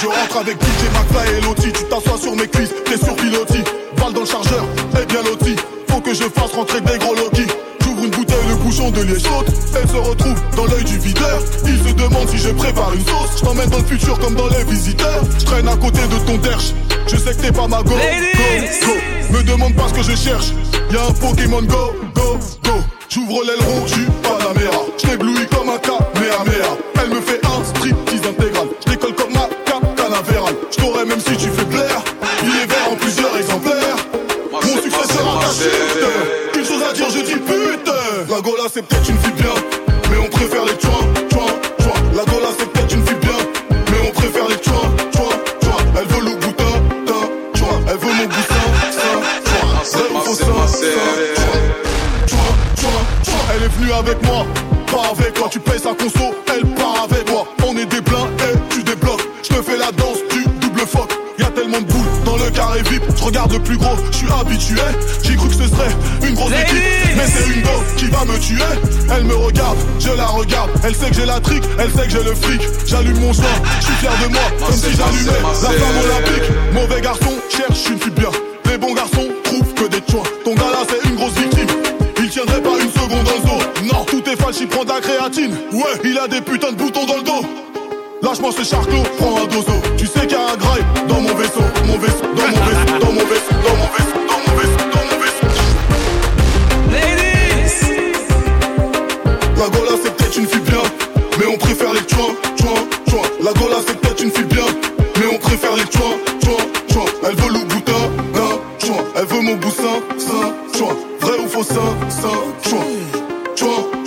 Je rentre avec DJ Maxa et Loti Tu t'assois sur mes cuisses, t'es sur piloti Balle dans le chargeur, t'es bien Lottie, Faut que je fasse rentrer des gros Loki. J'ouvre une bouteille, le bouchon de l'eau saute Elle se retrouve dans l'œil du videur. Il se demande si je prépare une sauce. Je t'emmène dans le futur comme dans les visiteurs. Je traîne à côté de ton derche. Je sais que t'es pas ma go, go, go. Me demande pas ce que je cherche. Y'a un Pokémon Go, Go, Go. J'ouvre l'aileron, j'suis pas la mère. J't'éblouis comme un Kamehameha. Elle me fait un striptease qui va me tuer? Elle me regarde, je la regarde. Elle sait que j'ai la trique, elle sait que j'ai le fric. J'allume mon joint, je suis fier de moi, comme si j'allumais la flamme olympique. Mauvais garçon, cherche une fille bien. Les bons garçons trouvent que des choix. Ton gars là, c'est une grosse victime. Il tiendrait pas une seconde dans le dos. Non, tout est falche, il prend de la créatine. Ouais, il a des putains de boutons dans le dos. Lâche-moi ce charclos, prends un dozo.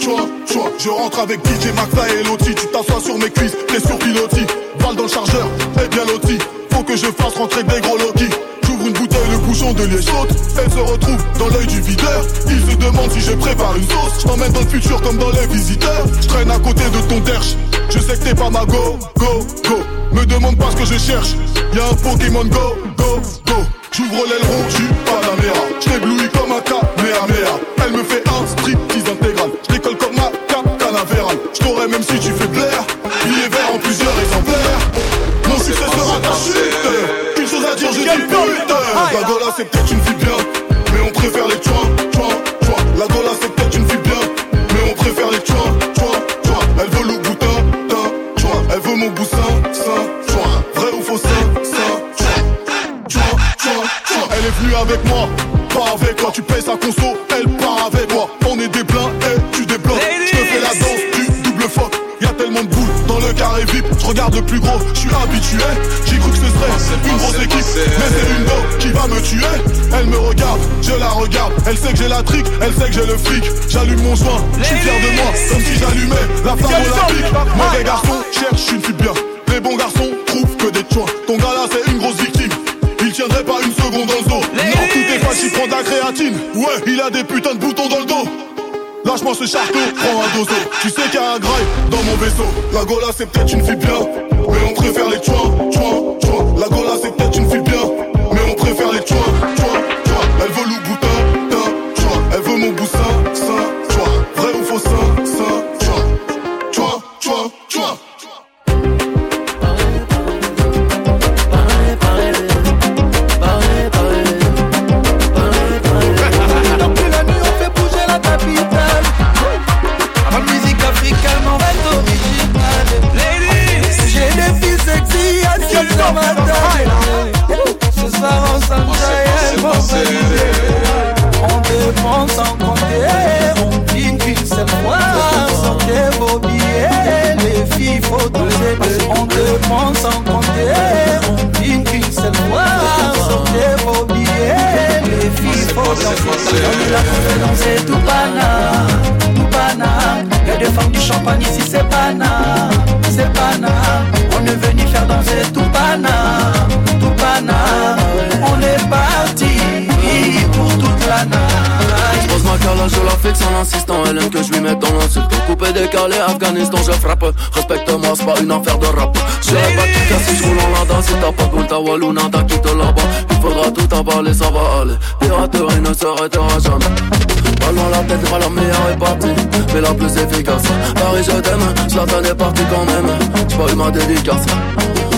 Tuin, tuin. Je rentre avec DJ McFly et Loti. Tu t'assois sur mes cuisses, t'es sur pilotis. Balle dans le chargeur, et bien loti. Faut que je fasse rentrer des gros Loki. J'ouvre une bouteille, le bouchon de liège saute. Elle se retrouve dans l'œil du videur. Il se demande si je prépare une sauce. Je dans le futur comme dans les visiteurs. Je traîne à côté de ton derche. Je sais que t'es pas ma go, go, go. Me demande pas ce que je cherche. Y'a un Pokémon Go, go, go. C'est peut-être une fille bien. Mais on préfère les tuins, tuins, tuins. La Gola c'est peut-être une fille bien. Mais on préfère les tuins, tuins, tuins. Elle veut le boutin, tin, tuin. Elle veut mon boussin, tuin. Vrai ou faux, sein, tuin. Tuin, tuin, tuin. Elle est venue avec moi, pas avec toi. Tu payes sa conso, elle part avec regarde le plus gros, je suis habitué. J'ai cru que ce serait une grosse équipe, mais c'est une go qui va me tuer. Elle me regarde, je la regarde. Elle sait que j'ai la trique, elle sait que j'ai le fric. J'allume mon joint, je suis fier de moi, comme si j'allumais la flamme olympique. Mauvais garçon, cherche une fille bien. Les bons garçons trouvent que des choix. Ton gars là, c'est une grosse victime. Il tiendrait pas une seconde dans le dos. Non, tout est facile, il prend de la créatine. Ouais, il a des putains de boutons dans le dos. Lâche-moi ce charcot, prends un dozo. Tu sais qu'il y a un graille dans mon vaisseau. La Gola c'est peut-être une fille bien, mais on préfère les tuins, tuins, tuins. Va original. J'ai des filles sexy à 6 heures matin. Ce soir, on s'enjaille, elles vont valider. On dépense sans compter. On dîne qu'une seule fois. Sortez vos billets. Les filles, faut doser. On dépense sans compter. On dîne qu'une seule fois. Sortez vos billets. Les filles, faut doser. On est là pour faire danser tout ici, c'est pana. C'est pana. On est venu faire danser tout pana. Tout pana. On est parti pour toute la night. Pose ma calage, je la fixe en insistant Elle aime que je lui mette dans l'insulte Coupé, décalé, Afghanistan, je frappe Respecte-moi, c'est pas une affaire de rap Pas qui casse si je roule en lada. Si t'as pas goût, ta wallouna, t'as quitté là-bas. Il faudra tout avaler, ça va aller. Piraterie ne s'arrêtera jamais. Dans la tête, pas la meilleure est partie Mais la plus efficace Paris, je t'aime, Zlatan est parti quand même. J'ai pas eu ma dédicace.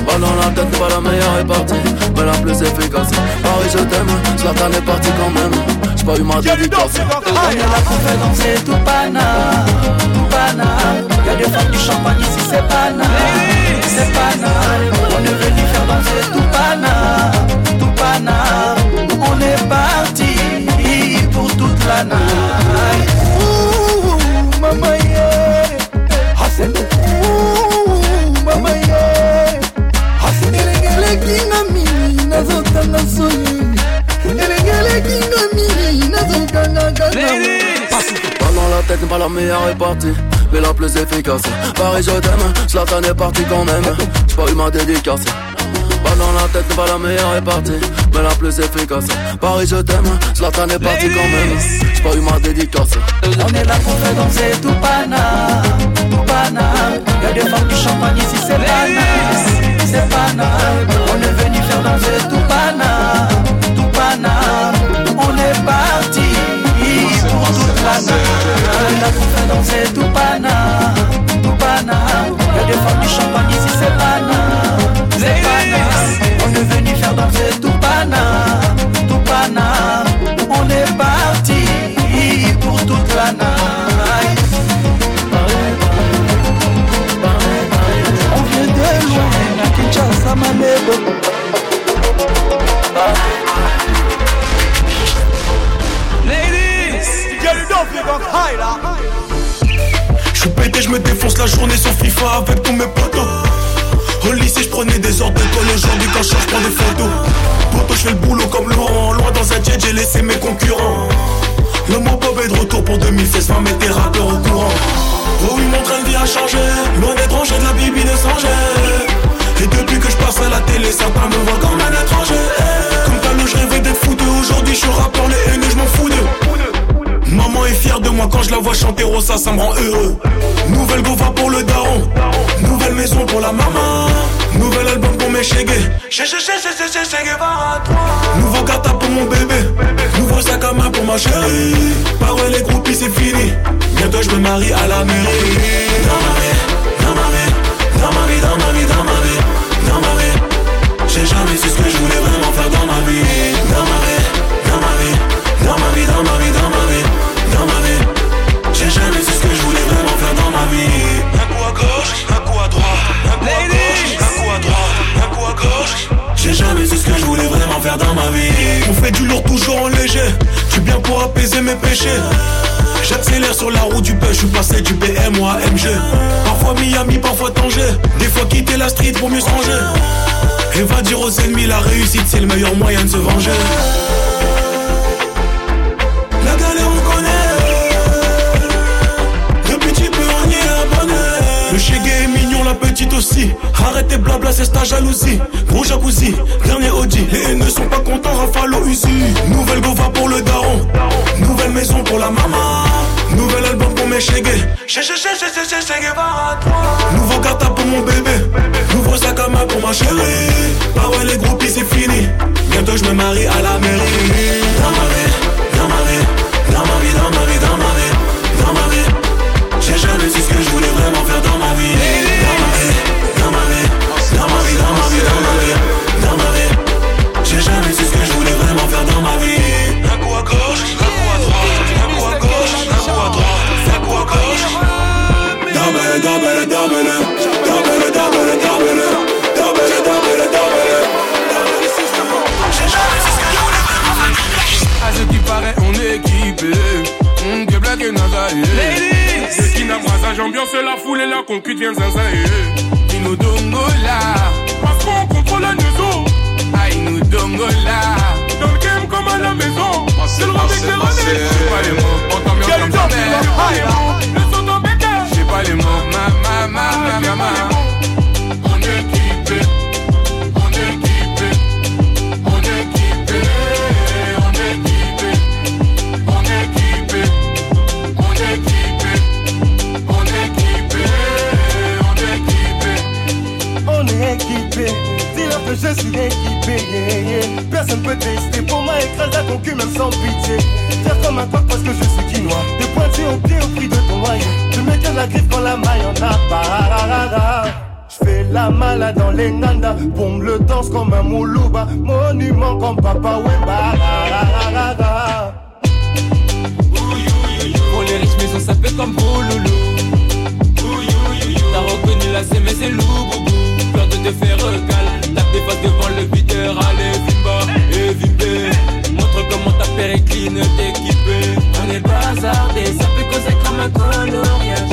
Pas dans la tête, pas la meilleure est partie, mais la plus efficace. Paris, je t'aime, Zlatan est parti quand même. J'ai pas eu ma dédicace. On est là pour faire danser tout pana, tout pana. Y'a des femmes du champagne c'est pana. On est venu faire danser tout pana, tout pana. On est parti pour toute la night. Tête, pas la meilleure est partie, mais la plus efficace. Paris, je t'aime, Zlatan est parti quand même. J'ai pas eu ma dédicace. Pas dans la tête, pas la meilleure est partie, mais la plus efficace. Paris, je t'aime, Zlatan est parti quand même. J'ai pas eu ma dédicace. On est là pour faire danser tout pana. Défonce la journée sur FIFA avec tous mes potos. Au lycée, je prenais des ordres de colle. Aujourd'hui, quand je change, prends des photos. Poto, je fais le boulot comme Laurent. Loin dans un jet, j'ai laissé mes concurrents. Le mot Bob est de retour pour 2016, 20 mettre tes rappeurs au courant. Oh oui, mon train de vie a changé. Loin d'étranger, de la bibi de Sanger. Et depuis que je passe à la télé, certains me voient comme un étranger. Comme talent, je rêvais d'être fouteux. Aujourd'hui, je suis rappeur, les haineux, je m'en fous d'eux. Maman est fière de moi quand je la vois chanter Rosa, ça me rend heureux. Nouvelle gova pour le daron, nouvelle maison pour la maman, nouvel album pour mes chégués. Nouveau gata pour mon bébé, nouveau sac à main pour ma chérie. Parole les groupies, c'est fini. Bientôt je me marie à la mairie. Dans ma vie, dans ma vie, dans ma vie, dans ma vie, dans ma vie, dans ma vie. J'ai jamais su ce que je voulais vraiment J'accélère sur la route du bus, je suis passé du BM au AMG. Parfois Miami, parfois Tanger. Des fois quitter la street pour mieux se ranger. Et va dire aux ennemis, la réussite c'est le meilleur moyen de se venger. La galère on connaît. Le petit y abonné. Le chégué est mignon, la petite aussi. Arrêtez blabla, c'est ta jalousie. Gros jacuzzi, dernier Audi. Les haineux sont pas contents, Rafalo Uzi. Nouvelle gova pour le daron. Guevara, toi. Nouveau gata pour mon bébé. Nouveau sac à main pour ma chérie. Bah ouais, les groupies, c'est fini. Bientôt je me marie à la mairie. Dans ma vie, dans ma vie, dans ma vie, dans ma vie, dans ma vie, dans ma vie. J'ai jamais su ce que je voulais pas j'ambiance la foule et la conquête vient zaza, yeah. Ino dongola. Parce qu'on contrôle la maison. Ah, Ino dongola. Dans le game comme à la maison. C'est le. J'ai pas les mots. On t'ambiance comme ça. Le son dans cœurs. J'ai pas les mots. Ma, ma, ma, ma, ma, ma. La malade dans les nanda, bombe le danse comme un moulouba, monument comme Papa Wemba. Pour les riches maisons ça fait comme Bouloulou. T'as reconnu la C mais c'est loup Peur de te faire recal. Tape des fois devant le videur Allez Vimba et Vimbe. Montre comment ta péricline t'équiper On est bazardé Ça peut causer comme un coloriage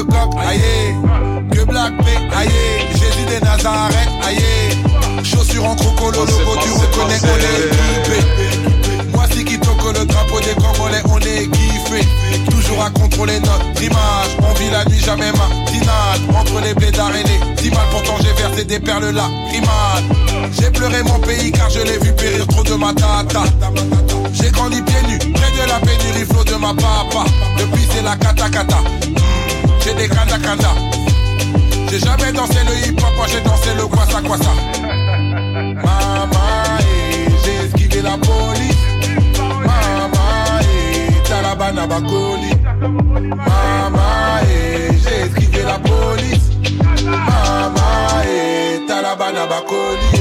le coq, aïe, que Black P, aïe, Jésus des Nazareth, aïe, chaussures en croco, le logo, tu reconnais, on est. Moi, si qui toque le drapeau des Congolais, on est kiffé. Toujours à contrôler notre image, on vit la nuit, jamais matinale. Entre les blédards et les dix mal, pourtant j'ai versé des perles là, rimade. J'ai pleuré mon pays car je l'ai vu périr trop de ma tata. J'ai grandi pieds nus, près de la pénurie, flot de ma papa. Depuis c'est la kata J'ai jamais dansé le hip hop, moi j'ai dansé le kwasa kwasa. Maman, eh, j'ai esquivé la police. Maman, eh, Talabana Bakoli. Maman, eh, j'ai esquivé la police. Maman, eh, Talabana Bakoli.